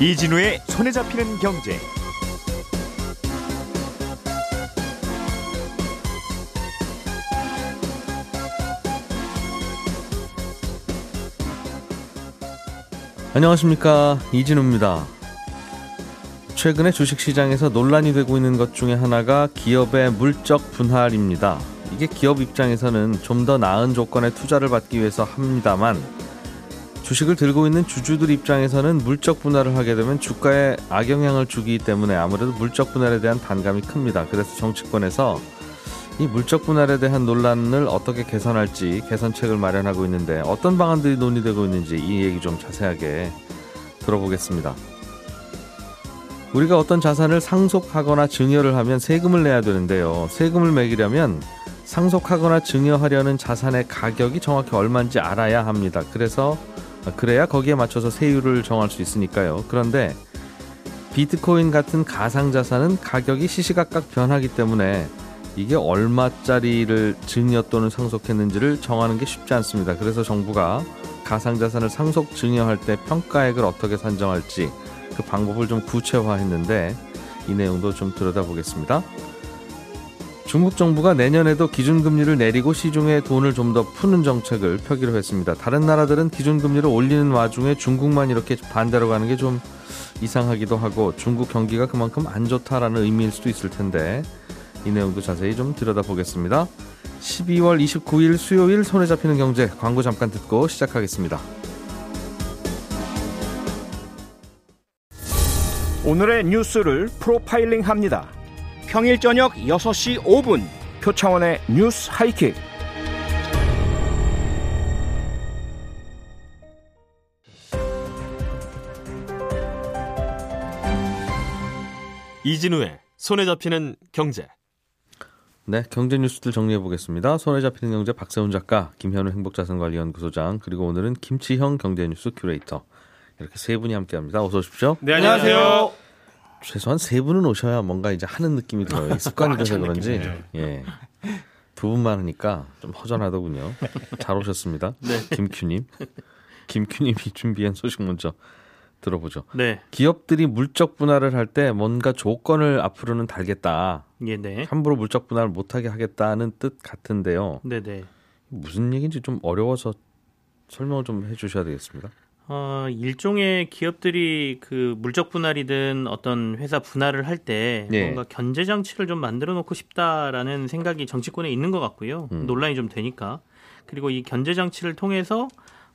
이진우의 손에 잡히는 경제. 안녕하십니까 이진우입니다. 최근에 주식시장에서 논란이 되고 있는 것 중에 하나가 기업의 물적 분할입니다. 이게 기업 입장에서는 좀 더 나은 조건의 투자를 받기 위해서 합니다만 주식을 들고 있는 주주들 입장에서는 물적 분할을 하게 되면 주가에 악영향을 주기 때문에 아무래도 물적 분할에 대한 반감이 큽니다. 그래서 정치권에서 이 물적 분할에 대한 논란을 어떻게 개선할지 개선책을 마련하고 있는데 어떤 방안들이 논의되고 있는지 이 얘기 좀 자세하게 들어보겠습니다. 우리가 어떤 자산을 상속하거나 증여를 하면 세금을 내야 되는데요. 세금을 매기려면 상속하거나 증여하려는 자산의 가격이 정확히 얼마인지 알아야 합니다. 그래서 그래야 거기에 맞춰서 세율을 정할 수 있으니까요. 그런데 비트코인 같은 가상 자산은 가격이 시시각각 변하기 때문에 이게 얼마짜리를 증여 또는 상속했는지를 정하는 게 쉽지 않습니다. 그래서 정부가 가상자산을 상속 증여할 때 평가액을 어떻게 산정할지 그 방법을 좀 구체화했는데 이 내용도 좀 들여다보겠습니다. 중국 정부가 내년에도 기준금리를 내리고 시중에 돈을 좀 더 푸는 정책을 펴기로 했습니다. 다른 나라들은 기준금리를 올리는 와중에 중국만 이렇게 반대로 가는 게 좀 이상하기도 하고 중국 경기가 그만큼 안 좋다라는 의미일 수도 있을 텐데 이 내용도 자세히 좀 들여다보겠습니다. 12월 29일 수요일 손에 잡히는 경제 광고 잠깐 듣고 시작하겠습니다. 오늘의 뉴스를 프로파일링 합니다. 평일 저녁 6시 5분 표창원의 뉴스 하이킥. 이진우의 손에 잡히는 경제. 네, 경제 뉴스들 정리해 보겠습니다. 손에 잡히는 경제 박세훈 작가, 김현우 행복자산관리연구소장, 그리고 오늘은 김치형 경제 뉴스 큐레이터 이렇게 세 분이 함께합니다. 어서 오십시오. 네, 안녕하세요. 최소한 세 분은 오셔야 뭔가 이제 하는 느낌이 들어요. 습관이 돼서 그런지. 예. 두 분만 하니까 좀 허전하더군요. 잘 오셨습니다. 네. 김큐님. 김큐님이 준비한 소식 먼저 들어보죠. 네. 기업들이 물적 분할을 할 때 뭔가 조건을 앞으로는 달겠다. 예, 네. 함부로 물적 분할을 못하게 하겠다는 뜻 같은데요. 네, 네. 무슨 얘기인지 좀 어려워서 설명을 좀 해주셔야 되겠습니다. 어, 일종의 기업들이 그 물적 분할이든 어떤 회사 분할을 할때 네. 뭔가 견제 장치를 좀 만들어 놓고 싶다라는 생각이 정치권에 있는 것 같고요. 음. 논란이 좀 되니까. 그리고 이 견제 장치를 통해서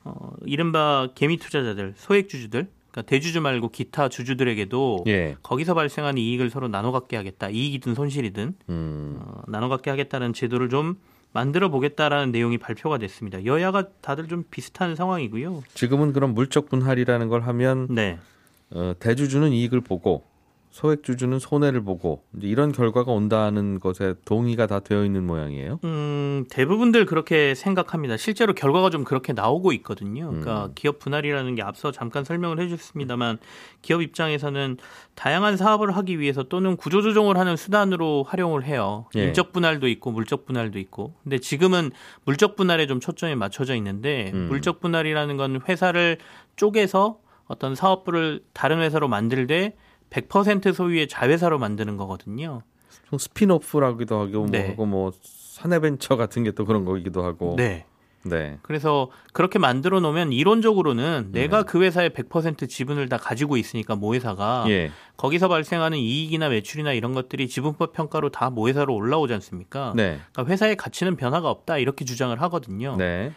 어, 이른바 개미 투자자들, 소액 주주들, 그러니까 대주주 말고 기타 주주들에게도 예. 거기서 발생하는 이익을 서로 나눠 갖게 하겠다. 이익이든 손실이든 음. 어, 나눠 갖게 하겠다는 제도를 좀 만들어 보겠다라는 내용이 발표가 됐습니다. 여야가 다들 좀 비슷한 상황이고요. 지금은 그런 물적 분할이라는 걸 하면 네. 어, 대주주는 이익을 보고 소액주주는 손해를 보고 이제 이런 결과가 온다는 것에 동의가 다 되어 있는 모양이에요. 음, 대부분들 그렇게 생각합니다. 실제로 결과가 좀 그렇게 나오고 있거든요. 그러니까 음. 기업 분할이라는 게 앞서 잠깐 설명을 해주셨습니다만 기업 입장에서는 다양한 사업을 하기 위해서 또는 구조조정을 하는 수단으로 활용을 해요. 예. 인적 분할도 있고 물적 분할도 있고. 근데 지금은 물적 분할에 좀 초점이 맞춰져 있는데 음. 물적 분할이라는 건 회사를 쪼개서 어떤 사업부를 다른 회사로 만들 때 100% 소유의 자회사로 만드는 거거든요. 좀 스피노프라기도 하고 네. 뭐 하고 뭐 사내벤처 같은 게 또 그런 거기도 하고. 네. 네. 그래서 그렇게 만들어 놓으면 이론적으로는 내가 그 회사의 100% 지분을 다 가지고 있으니까 모회사가 예. 거기서 발생하는 이익이나 매출이나 이런 것들이 지분법 평가로 다 모회사로 올라오지 않습니까? 네. 그러니까 회사의 가치는 변화가 없다 이렇게 주장을 하거든요. 네.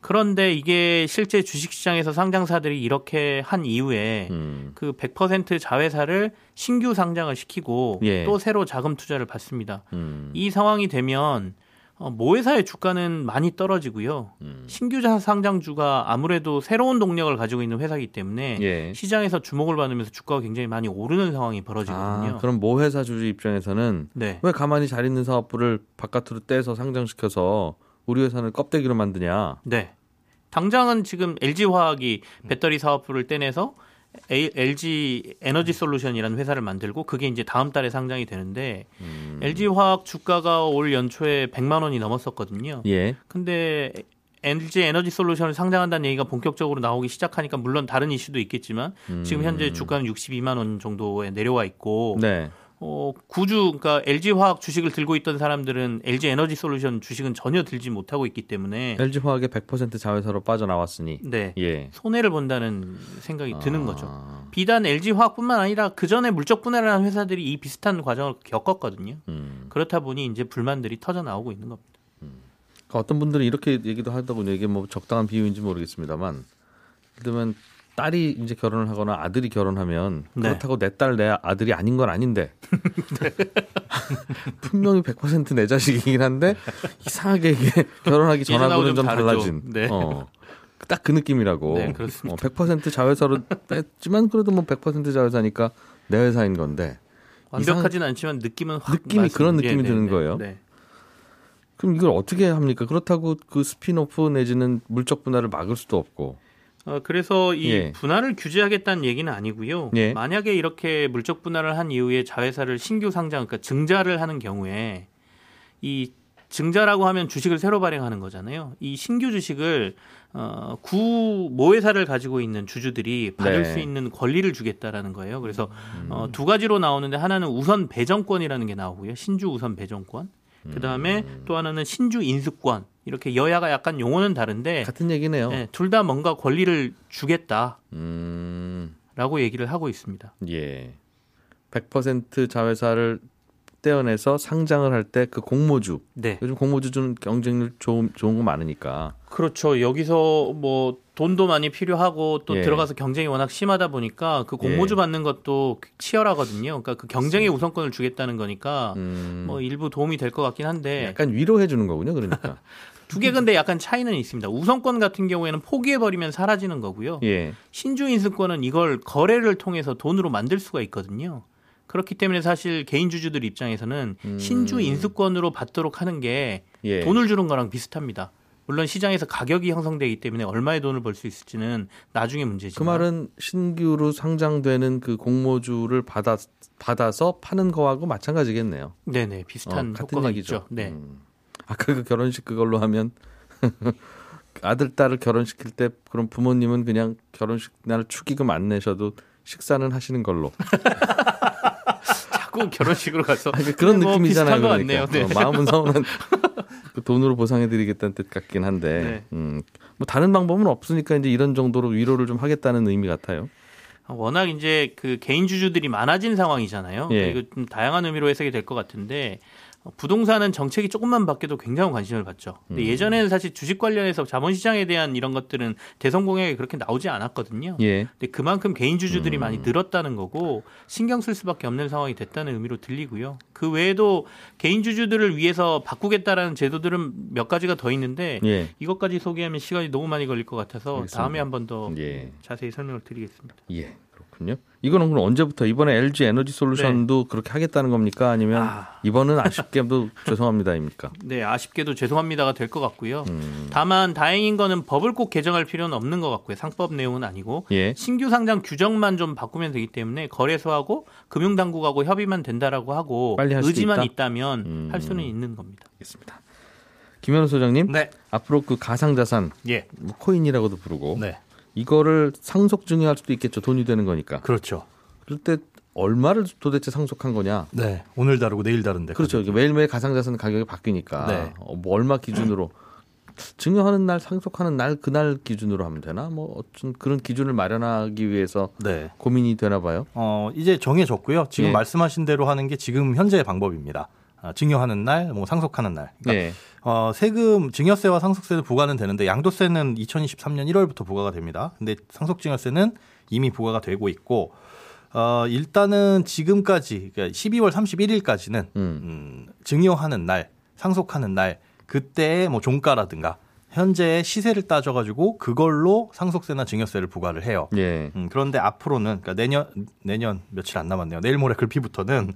그런데 이게 실제 주식시장에서 상장사들이 이렇게 한 이후에 음. 그100% 자회사를 신규 상장을 시키고 예. 또 새로 자금 투자를 받습니다. 음. 이 상황이 되면 어, 모회사의 주가는 많이 떨어지고요. 음. 신규 자- 상장주가 아무래도 새로운 동력을 가지고 있는 회사이기 때문에 예. 시장에서 주목을 받으면서 주가가 굉장히 많이 오르는 상황이 벌어지거든요. 아, 그럼 모회사 주주 입장에서는 네. 왜 가만히 잘 있는 사업부를 바깥으로 떼서 상장시켜서 우리 회사는 껍데기로 만드냐? 네. 당장은 지금 LG화학이 배터리 사업부를 떼내서 LG 에너지 솔루션이라는 회사를 만들고 그게 이제 다음 달에 상장이 되는데 음. LG화학 주가가 올 연초에 100만 원이 넘었었거든요. 예. 근데 LG 에너지 솔루션을 상장한다는 얘기가 본격적으로 나오기 시작하니까 물론 다른 이슈도 있겠지만 지금 현재 주가는 62만 원 정도에 내려와 있고 네. 어, 구주 그러니까 LG 화학 주식을 들고 있던 사람들은 LG 에너지 솔루션 주식은 전혀 들지 못하고 있기 때문에 LG 화학의 100% 자회사로 빠져나왔으니 네. 예. 손해를 본다는 생각이 드는 거죠. 아, 비단 LG 화학뿐만 아니라 그 전에 물적 분해를 한 회사들이 이 비슷한 과정을 겪었거든요. 음. 그렇다 보니 이제 불만들이 터져 나오고 있는 겁니다. 그러니까 어떤 분들은 이렇게 얘기도 하더군요. 이게 뭐 적당한 비유인지 모르겠습니다만, 들면 딸이 이제 결혼을 하거나 아들이 결혼하면 네. 그렇다고 내 딸 내 아들이 아닌 건 아닌데 분명히 100%내 자식이긴 한데 이상하게 이게 결혼하기 전하고는 좀 좀. 달라진. 네. 어. 딱 그 느낌이라고. 네, 그렇습니다. 어, 100% 자회사로 뺐지만 그래도 뭐 100% 자회사니까 내 회사인 건데 완벽하진 않지만 느낌은 확 느낌이 말씀- 그런 느낌이 네, 드는 네, 거예요. 네. 그럼 이걸 어떻게 합니까? 그렇다고 그 스핀오프 내지는 물적 분할을 막을 수도 없고. 어, 그래서 이 예. 분할을 규제하겠다는 얘기는 아니고요. 예. 만약에 이렇게 물적 분할을 한 이후에 자회사를 신규 상장, 그러니까 증자를 하는 경우에 이 증자라고 하면 주식을 새로 발행하는 거잖아요. 이 신규 주식을 어, 구 모회사를 가지고 있는 주주들이 받을 네. 수 있는 권리를 주겠다라는 거예요. 그래서 어, 두 가지로 나오는데 하나는 우선 배정권이라는 게 나오고요. 신주 우선 배정권. 그 다음에 또 하나는 신주 인수권. 이렇게 여야가 약간 용어는 다른데 같은 얘기네요. 네, 둘다 뭔가 권리를 주겠다라고 음, 얘기를 하고 있습니다. 예. 100% 자회사를 떼어내서 상장을 할 때 그 공모주. 네. 요즘 공모주는 경쟁률 좋은, 좋은 거 많으니까. 그렇죠. 여기서 뭐 돈도 많이 필요하고 또 예. 들어가서 경쟁이 워낙 심하다 보니까 그 공모주 예. 받는 것도 치열하거든요. 그러니까 그 경쟁의 우선권을 주겠다는 거니까 음, 뭐 일부 도움이 될 것 같긴 한데 약간 위로해 주는 거군요. 그러니까. 두 개 근데 약간 차이는 있습니다. 우선권 같은 경우에는 포기해 버리면 사라지는 거고요. 예. 신주 인수권은 이걸 거래를 통해서 돈으로 만들 수가 있거든요. 그렇기 때문에 사실 개인 주주들 입장에서는 음. 신주 인수권으로 받도록 하는 게 예. 돈을 주는 거랑 비슷합니다. 물론 시장에서 가격이 형성되기 때문에 얼마의 돈을 벌 수 있을지는 나중에 그 문제지만 말은 신규로 상장되는 그 공모주를 받아 받아서 파는 거하고 마찬가지겠네요. 네네 비슷한 어, 같은 얘기죠. 있죠. 네. 음. 아까 그 결혼식 그걸로 하면 아들 딸을 결혼시킬 때 그럼 부모님은 그냥 결혼식 날 축의금 안 내셔도 식사는 하시는 걸로. 자꾸 결혼식으로 가서 아니, 그런 뭐 느낌이잖아요. 그러니까. 네. 어, 마음은 서운한 그 돈으로 보상해드리겠다는 뜻 같긴 한데, 네. 음, 뭐 다른 방법은 없으니까 이제 이런 정도로 위로를 좀 하겠다는 의미 같아요. 워낙 이제 그 개인 주주들이 많아진 상황이잖아요. 예. 이거 좀 다양한 의미로 해석이 될 것 같은데 어, 부동산은 정책이 조금만 바뀌어도 굉장한 관심을 받죠. 근데 음. 예전에는 사실 주식 관련해서 자본시장에 대한 이런 것들은 대선 공약에 그렇게 나오지 않았거든요. 예. 근데 그만큼 개인 주주들이 음. 많이 늘었다는 거고 신경 쓸 수밖에 없는 상황이 됐다는 의미로 들리고요. 그 외에도 개인 주주들을 위해서 바꾸겠다라는 제도들은 몇 가지가 더 있는데 예. 이것까지 소개하면 시간이 너무 많이 걸릴 것 같아서 알겠습니다. 다음에 한 번더 예. 자세히 설명을 드리겠습니다. 예. 그렇군요. 이거는 그럼 언제부터 이번에 LG 에너지 솔루션도 그렇게 하겠다는 겁니까? 아니면 네. 아. 이번은 아쉽게도 죄송합니다입니까? 네, 아쉽게도 죄송합니다가 될 것 같고요. 음. 다만 다행인 거는 법을 꼭 개정할 필요는 없는 것 같고요. 상법 내용은 아니고 예. 신규 상장 규정만 좀 바꾸면 되기 때문에 거래소하고 금융당국하고 협의만 된다라고 하고 의지만 있다? 있다면 음. 할 수는 있는 겁니다. 알겠습니다. 김현우 소장님, 네. 앞으로 그 가상자산 예. 뭐 코인이라고도 부르고 네. 이거를 상속 증여할 수도 있겠죠. 돈이 되는 거니까. 그렇죠. 그럴 때 얼마를 도대체 상속한 거냐? 네. 오늘 다르고 내일 다른데. 그렇죠. 이게 매일매일 가상자산 가격이 바뀌니까 네. 어, 뭐 얼마 기준으로 증여하는 날 상속하는 날 그날 기준으로 하면 되나? 뭐 어떤 그런 기준을 마련하기 위해서 네. 고민이 되나 봐요. 어, 이제 정해졌고요. 지금 예. 말씀하신 대로 하는 게 지금 현재의 방법입니다. 아, 증여하는 날, 뭐 상속하는 날. 그러니까 네. 어, 세금 증여세와 상속세도 부과는 되는데 양도세는 2023년 1월부터 부과가 됩니다. 근데 상속증여세는 이미 부과가 되고 있고 어, 일단은 지금까지 그러니까 12월 31일까지는 음. 음, 증여하는 날, 상속하는 날 그때의 뭐 종가라든가 현재의 시세를 따져가지고 그걸로 상속세나 증여세를 부과를 해요. 예. 음, 그런데 앞으로는 그러니까 내년 내년 며칠 안 남았네요. 내일 모레 글피부터는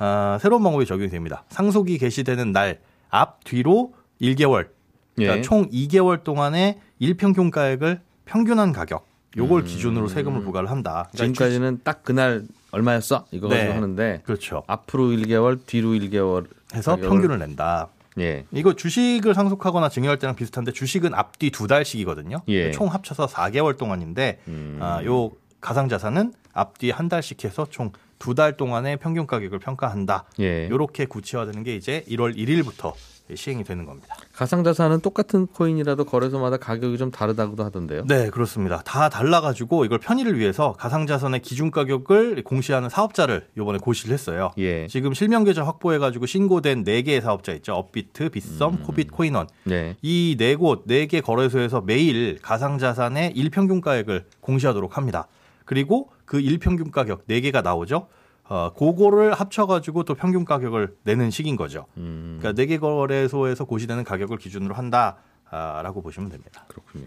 아, 새로운 방법이 적용이 됩니다. 상속이 개시되는 날 앞 뒤로 1개월, 그러니까 예. 총 2개월 동안의 일평균가액을 평균한 가격 요걸 기준으로 세금을 부과를 한다. 그러니까 음. 지금까지는 딱 그날 얼마였어? 이거 가지고 네. 하는데 그렇죠. 앞으로 1개월, 뒤로 1개월 해서 가격을- 평균을 낸다. 예. 이거 주식을 상속하거나 증여할 때랑 비슷한데 주식은 앞뒤 두 달씩이거든요. 예. 총 합쳐서 4개월 동안인데 음. 아, 요 가상자산은 앞뒤 한 달씩 해서 총 두 달 동안의 평균 가격을 평가한다. 예. 이렇게 구체화되는 게 이제 1월 1일부터 시행이 되는 겁니다. 가상자산은 똑같은 코인이라도 거래소마다 가격이 좀 다르다고도 하던데요. 네, 그렇습니다. 다 달라가지고 이걸 편의를 위해서 가상자산의 기준 가격을 공시하는 사업자를 이번에 고시를 했어요. 예. 지금 실명 계좌 확보해가지고 신고된 4개의 사업자 있죠. 업비트, 빗썸, 코빗, 코인원. 네. 이네 곳, 네개 거래소에서 매일 가상자산의 일평균 가격을 공시하도록 합니다. 그리고 그 일평균 가격 네 개가 나오죠. 어, 그거를 합쳐가지고 또 평균 가격을 내는 식인 거죠. 음, 그러니까 네개 거래소에서 고시되는 가격을 기준으로 한다라고 보시면 됩니다. 그렇군요.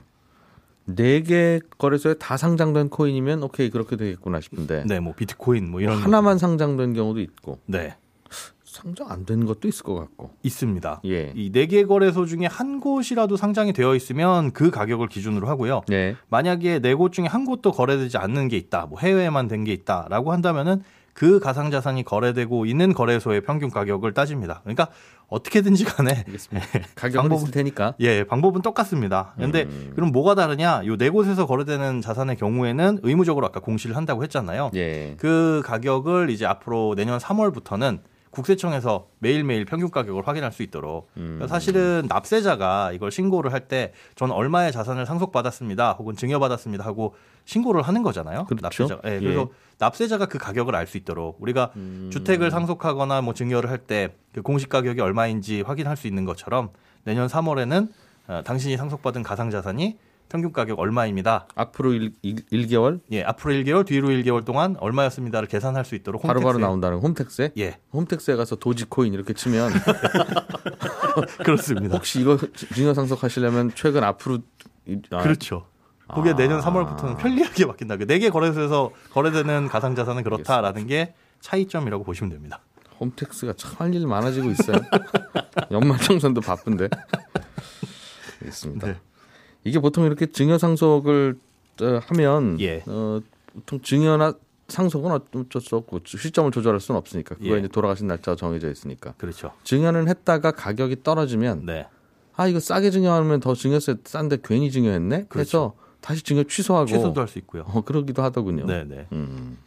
네개 거래소에 다 상장된 코인이면 오케이 그렇게 되겠구나 싶은데 네, 뭐 비트코인 뭐 이런 하나만 상장된 경우도 있고 것. 네 상장 안 된 것도 있을 것 같고. 있습니다. 예. 이네 개 거래소 중에 한 곳이라도 상장이 되어 있으면 그 가격을 기준으로 하고요. 네. 만약에 네 곳 중에 한 곳도 거래되지 않는 게 있다, 뭐 해외에만 된 게 있다라고 한다면은 그 가상 자산이 거래되고 있는 거래소의 평균 가격을 따집니다. 그러니까 어떻게든지 간에. 가격은 방법은- 테니까. 예 방법은 똑같습니다. 근데 음. 그럼 뭐가 다르냐? 요 네 곳에서 거래되는 자산의 경우에는 의무적으로 아까 공시를 한다고 했잖아요. 예. 그 가격을 이제 앞으로 내년 3월부터는 국세청에서 매일매일 평균 가격을 확인할 수 있도록 음. 사실은 납세자가 이걸 신고를 할 때 저는 얼마의 자산을 상속받았습니다 혹은 증여받았습니다 하고 신고를 하는 거잖아요. 그렇죠. 납세자가. 예, 예. 그래서 납세자가 그 가격을 알 수 있도록 우리가 음. 주택을 상속하거나 뭐 증여를 할 때 그 공시 가격이 얼마인지 확인할 수 있는 것처럼 내년 3월에는 어, 당신이 상속받은 가상 자산이 평균 가격 얼마입니다. 앞으로 1, 일 개월 예, 앞으로 1개월, 뒤로 1개월 동안 얼마였습니다를 계산할 수 있도록 바로바로 홈택스에- 나온다는 홈택스에 예, 홈택스에 가서 도지코인 이렇게 치면 그렇습니다. 혹시 이거 증여 상속하시려면 최근 앞으로 이- 아, 그렇죠. 그게 아. 내년 3월부터는 편리하게 바뀐다. 그 네개 거래소에서 거래되는 가상자산은 그렇다라는 게 차이점이라고 보시면 됩니다. 홈택스가 참 할 일 많아지고 있어요. 연말정산도 바쁜데. 알겠습니다. 네. 이게 보통 이렇게 증여 상속을 어, 하면 예. 어, 보통 증여나 상속은 어쩔 수 없고 시점을 조절할 수는 없으니까 그거 예. 이제 돌아가신 날짜가 정해져 있으니까 그렇죠. 증여는 했다가 가격이 떨어지면 네. 아 이거 싸게 증여하면 더 증여세 싼데 괜히 증여했네 그렇죠. 해서 다시 증여 취소하고 취소도 할 수 있고요. 어, 그러기도 하더군요. 네, 네. 음.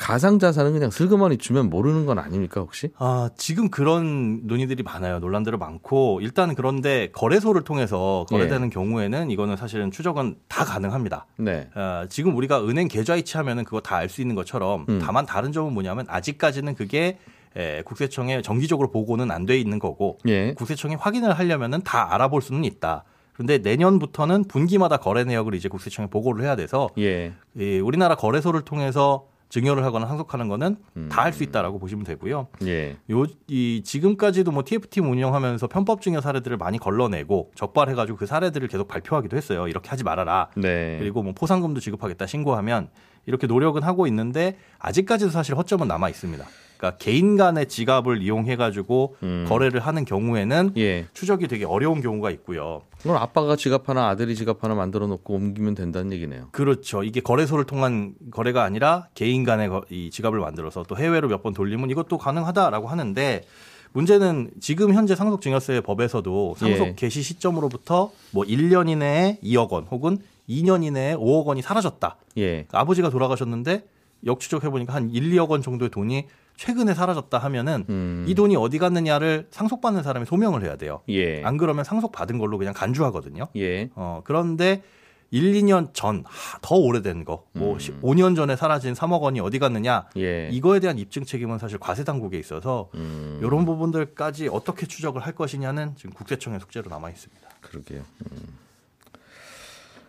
가상 자산은 그냥 슬그머니 주면 모르는 건 아닙니까 혹시? 아, 지금 그런 논의들이 많아요. 논란들이 많고 일단 그런데 거래소를 통해서 거래되는 예. 경우에는 이거는 사실은 추적은 다 가능합니다. 네. 아, 지금 우리가 은행 계좌 이체하면은 그거 다 알 수 있는 것처럼 음. 다만 다른 점은 뭐냐면 아직까지는 그게 에, 국세청에 정기적으로 보고는 안 돼 있는 거고 예. 국세청이 확인을 하려면은 다 알아볼 수는 있다. 그런데 내년부터는 분기마다 거래 내역을 이제 국세청에 보고를 해야 돼서 예. 이 우리나라 거래소를 통해서 증여를 하거나 상속하는 거는 음. 다할 수 있다라고 보시면 되고요. 예. 요, 이, 지금까지도 뭐 TF팀 운영하면서 편법 증여 사례들을 많이 걸러내고 적발해가지고 그 사례들을 계속 발표하기도 했어요. 이렇게 하지 말아라. 네. 그리고 뭐 포상금도 지급하겠다 신고하면 이렇게 노력은 하고 있는데 아직까지도 사실 허점은 남아 있습니다. 그러니까 개인 간의 지갑을 이용해 가지고 음. 거래를 하는 경우에는 예. 추적이 되게 어려운 경우가 있고요. 그럼 아빠가 지갑 하나 아들이 지갑 하나 만들어 놓고 옮기면 된다는 얘기네요. 그렇죠. 이게 거래소를 통한 거래가 아니라 개인 간의 거- 이 지갑을 만들어서 또 해외로 몇 번 돌리면 이것도 가능하다라고 하는데 문제는 지금 현재 상속증여세 법에서도 상속 예. 개시 시점으로부터 뭐 1년 이내에 2억 원 혹은 2년 이내에 5억 원이 사라졌다. 예. 그러니까 아버지가 돌아가셨는데 역추적해 보니까 한 1, 2억 원 정도의 돈이 최근에 사라졌다 하면은 음. 이 돈이 어디 갔느냐를 상속받는 사람이 소명을 해야 돼요. 예. 안 그러면 상속받은 걸로 그냥 간주하거든요. 예. 어, 그런데 1, 2년 전, 하, 더 오래된 거, 뭐 음. 5년 전에 사라진 3억 원이 어디 갔느냐, 예. 이거에 대한 입증 책임은 사실 과세 당국에 있어서 음. 이런 부분들까지 어떻게 추적을 할 것이냐는 지금 국세청의 숙제로 남아 있습니다. 그러게요. 음.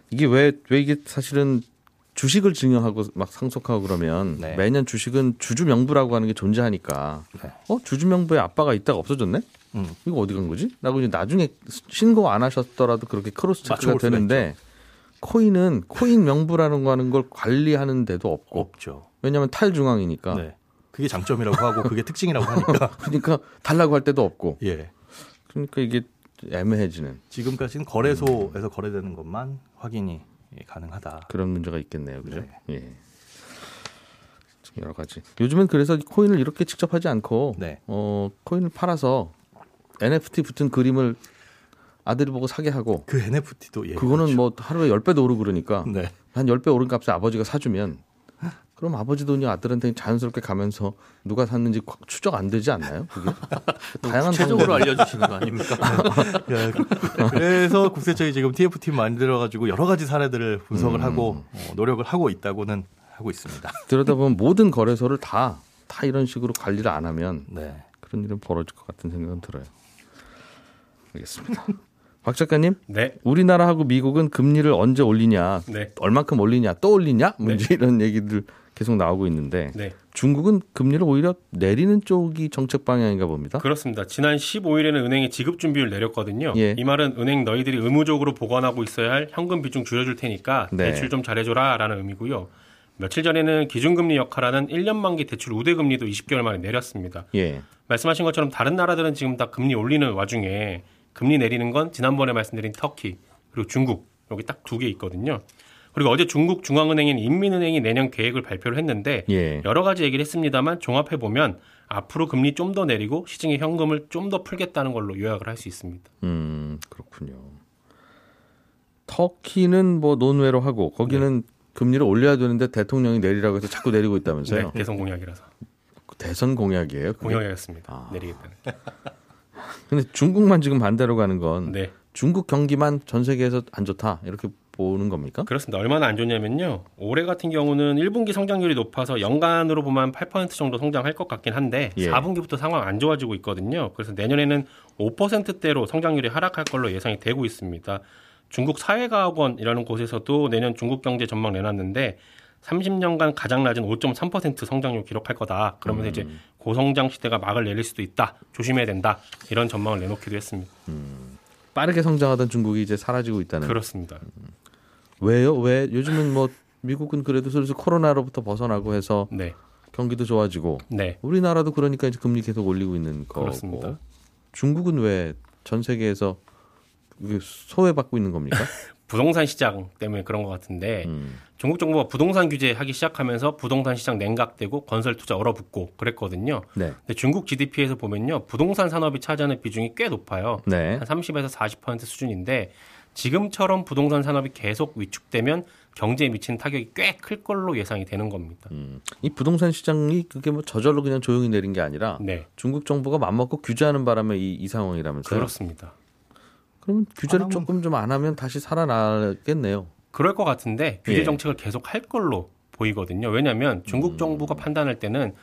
이게 왜, 왜 이게 사실은 주식을 증여하고 막 상속하고 그러면 네. 매년 주식은 주주 명부라고 하는 게 존재하니까 네. 어 주주 명부에 아빠가 있다가 없어졌네? 음. 이거 어디 간 거지? 라고 이제 나중에 신고 안 하셨더라도 그렇게 크로스 체크가 되는데 코인은 코인 명부라는 거 하는 걸 관리하는 데도 없고 없죠. 왜냐하면 탈중앙이니까 네. 그게 장점이라고 하고 그게 특징이라고 하니까. 그러니까 달라고 할 데도 없고 예. 그러니까 이게 애매해지는 지금까지는 거래소에서 거래되는 것만 확인이 예, 가능하다. 그런 문제가 있겠네요. 그죠? 네. 예. 여러 가지. 요즘엔 그래서 이 코인을 이렇게 직접 하지 않고 네. 어, 코인을 팔아서 NFT 붙은 그림을 아들이 보고 사게 하고 그 NFT도 예. 그거는 뭐 하루에 10배도 오르고 그러니까 네. 한 10배 오른 값에 아버지가 사주면 그럼 아버지 돈이 아들한테 자연스럽게 가면서 누가 샀는지 꽉 추적 안 되지 않나요? 그게 다양한 구체적으로 알려주시는 거 아닙니까? 예, 그래서 국세청이 지금 TF팀 만들어 가지고 여러 가지 사례들을 분석을 음. 하고 어, 노력을 하고 있다고는 하고 있습니다. 들여다 보면 모든 거래소를 다 다 이런 식으로 관리를 안 하면 네. 그런 일은 벌어질 것 같은 생각은 들어요. 알겠습니다. 박 작가님, 네, 우리나라하고 미국은 금리를 언제 올리냐, 네, 얼만큼 올리냐, 또 올리냐, 뭐 네. 이런 얘기들 계속 나오고 있는데 네. 중국은 금리를 오히려 내리는 쪽이 정책 방향인가 봅니다. 그렇습니다. 지난 15일에는 은행이 지급 준비율 내렸거든요. 예. 이 말은 은행 너희들이 의무적으로 보관하고 있어야 할 현금 비중 줄여줄 테니까 네. 대출 좀 잘해줘라라는 의미고요. 며칠 전에는 기준금리 역할하는 1년 만기 대출 우대 금리도 20개월 만에 내렸습니다. 예, 말씀하신 것처럼 다른 나라들은 지금 다 금리 올리는 와중에 금리 내리는 건 지난번에 말씀드린 터키 그리고 중국 여기 딱 두 개 있거든요. 그리고 어제 중국 중앙은행인 인민은행이 내년 계획을 발표를 했는데 예, 여러 가지 얘기를 했습니다만 종합해 보면 앞으로 금리 좀 더 내리고 시중에 현금을 좀 더 풀겠다는 걸로 요약을 할 수 있습니다. 음 그렇군요. 터키는 뭐 논외로 하고 거기는 금리를 올려야 되는데 대통령이 내리라고 해서 자꾸 내리고 있다면서요? 네, 대선 공약이라서 대선 공약이에요. 그게? 공약이었습니다. 아. 내리겠다는. 근데 중국만 지금 반대로 가는 건 네, 중국 경기만 전 세계에서 안 좋다 이렇게 보는 겁니까? 그렇습니다. 얼마나 안 좋냐면요. 올해 같은 경우는 1분기 성장률이 높아서 연간으로 보면 8% 정도 성장할 것 같긴 한데 예. 4분기부터 상황 안 좋아지고 있거든요. 그래서 내년에는 5%대로 성장률이 하락할 걸로 예상이 되고 있습니다. 중국 사회과학원이라는 곳에서도 내년 중국 경제 전망 내놨는데 30년간 가장 낮은 5.3% 성장률 기록할 거다. 그러면서 이제 고성장 시대가 막을 내릴 수도 있다. 조심해야 된다. 이런 전망을 내놓기도 했습니다. 빠르게 성장하던 중국이 이제 사라지고 있다는. 그렇습니다. 왜요? 왜 요즘은 뭐 미국은 그래도 슬슬 코로나로부터 벗어나고 해서 네, 경기도 좋아지고 네, 우리나라도 그러니까 이제 금리 계속 올리고 있는 거고. 그렇습니다. 중국은 왜 전 세계에서 소외받고 있는 겁니까? 부동산 시장 때문에 그런 것 같은데 음. 중국 정부가 부동산 규제하기 시작하면서 부동산 시장 냉각되고 건설 투자 얼어붙고 그랬거든요. 네. 근데 중국 GDP에서 보면요, 부동산 산업이 차지하는 비중이 꽤 높아요. 네. 한 30에서 40% 수준인데 지금처럼 부동산 산업이 계속 위축되면 경제에 미치는 타격이 꽤 클 걸로 예상이 되는 겁니다. 음. 이 부동산 시장이 그게 뭐 저절로 그냥 조용히 내린 게 아니라 네, 중국 정부가 맘먹고 규제하는 바람에 이, 이 상황이라면서요. 그렇습니다. 그러면 규제를 안 하면- 조금 좀 안 하면 다시 살아나겠네요. 그럴 것 같은데 규제 예. 정책을 계속 할 걸로 보이거든요. 왜냐하면 음. 중국 정부가 판단할 때는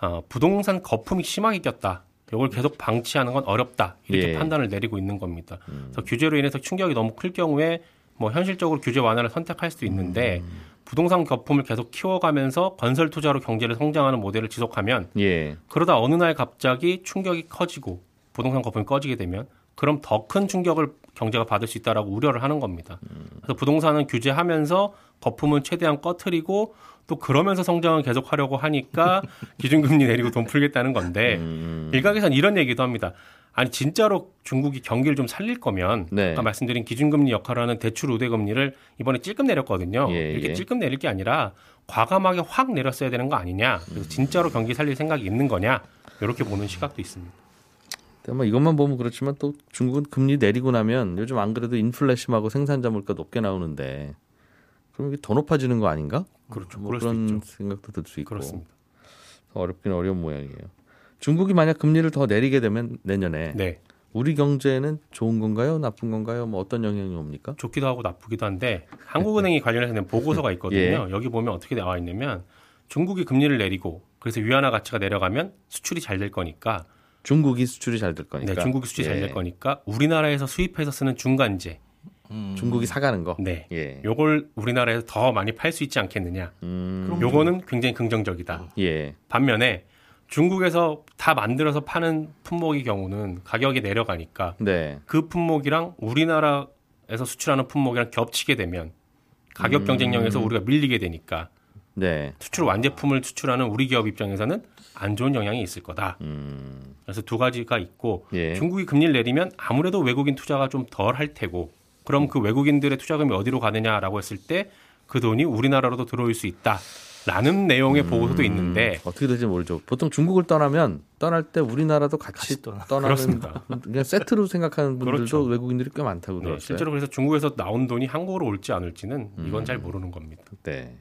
어, 부동산 거품이 심하게 꼈다. 이걸 계속 방치하는 건 어렵다. 이렇게 예. 음. 판단을 내리고 있는 겁니다. 그래서 규제로 인해서 충격이 너무 클 경우에 뭐 현실적으로 규제 완화를 선택할 수도 있는데 음. 부동산 거품을 계속 키워가면서 건설 투자로 경제를 성장하는 모델을 지속하면 예. 그러다 어느 날 갑자기 충격이 커지고 부동산 거품이 꺼지게 되면 그럼 더 큰 충격을 경제가 받을 수 있다라고 우려를 하는 겁니다. 그래서 부동산은 규제하면서 거품은 최대한 꺼트리고 또 그러면서 성장을 계속하려고 하니까 기준금리 내리고 돈 풀겠다는 건데 음. 일각에서는 이런 얘기도 합니다. 아니 진짜로 중국이 경기를 좀 살릴 거면 네. 아까 말씀드린 기준금리 역할을 하는 대출 우대 금리를 이번에 찔끔 내렸거든요. 예, 이렇게 예. 찔끔 내릴 게 아니라 과감하게 확 내렸어야 되는 거 아니냐. 그래서 진짜로 경기 살릴 생각이 있는 거냐. 이렇게 보는 시각도 있습니다. 근데 뭐 이것만 보면 그렇지만 또 중국은 금리 내리고 나면 요즘 안 그래도 인플레심하고 생산자 물가 높게 나오는데 그럼 이게 더 높아지는 거 아닌가? 그렇죠. 뭐 그런. 생각도 들 수 있고 그렇습니다. 어렵긴 어려운 모양이에요. 중국이 만약 금리를 더 내리게 되면 내년에 네. 우리 경제는 좋은 건가요? 나쁜 건가요? 뭐 어떤 영향이 옵니까? 좋기도 하고 나쁘기도 한데 한국은행이 관련해서 낸 보고서가 있거든요. 예. 여기 보면 어떻게 나와 있냐면 중국이 금리를 내리고 그래서 위안화 가치가 내려가면 수출이 잘 될 거니까 중국이 수출이 잘 될 거니까. 네, 중국이 수출이 잘 예. 될 거니까 우리나라에서 수입해서 쓰는 중간재 중국이 사가는 거. 네. 예. 요걸 우리나라에서 더 많이 팔 수 있지 않겠느냐. 음, 요거는 굉장히 긍정적이다. 예. 반면에 중국에서 다 만들어서 파는 품목의 경우는 가격이 내려가니까 네. 그 품목이랑 우리나라에서 수출하는 품목이랑 겹치게 되면 가격 경쟁력에서 우리가 밀리게 되니까 네. 수출 완제품을 수출하는 우리 기업 입장에서는 안 좋은 영향이 있을 거다. 음, 그래서 두 가지가 있고 예. 중국이 금리를 내리면 아무래도 외국인 투자가 좀 덜 할 테고 그럼 그 외국인들의 투자금이 어디로 가느냐라고 했을 때 그 돈이 우리나라로도 들어올 수 있다. 라는 내용의 보고서도 있는데 어떻게 될지 모르죠. 보통 중국을 떠나면 떠날 때 우리나라도 같이, 같이 떠나- 그렇습니다. 그냥 세트로 생각하는 분들도 그렇죠. 외국인들이 꽤 많다고 네, 들었어요. 실제로 그래서 중국에서 나온 돈이 한국으로 올지 않을지는 이건 음. 잘 모르는 겁니다. 네.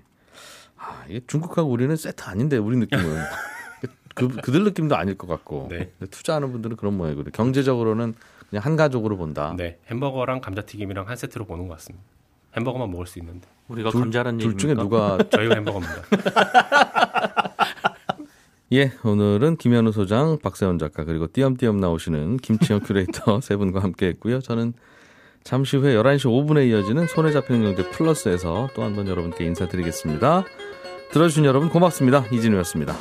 아, 이게 중국하고 우리는 세트 아닌데 우리 느낌은 그 그들 느낌도 아닐 것 같고 네. 근데 투자하는 분들은 그런 모양이거든요. 경제적으로는 그냥 한 가족으로 본다. 네, 햄버거랑 감자튀김이랑 한 세트로 보는 것 같습니다. 햄버거만 먹을 수 있는데 우리가 둘, 감자라는 둘 중에? 누가 저희가 햄버거입니다. 예 오늘은 김현우 소장, 박세훈 작가 그리고 띄엄띄엄 나오시는 김치형 큐레이터 세 분과 함께했고요. 저는 잠시 후에 11시 5분에 이어지는 손에 잡히는 경제 플러스에서 또 한 번 여러분께 인사드리겠습니다. 들어주신 여러분 고맙습니다. 이진우였습니다.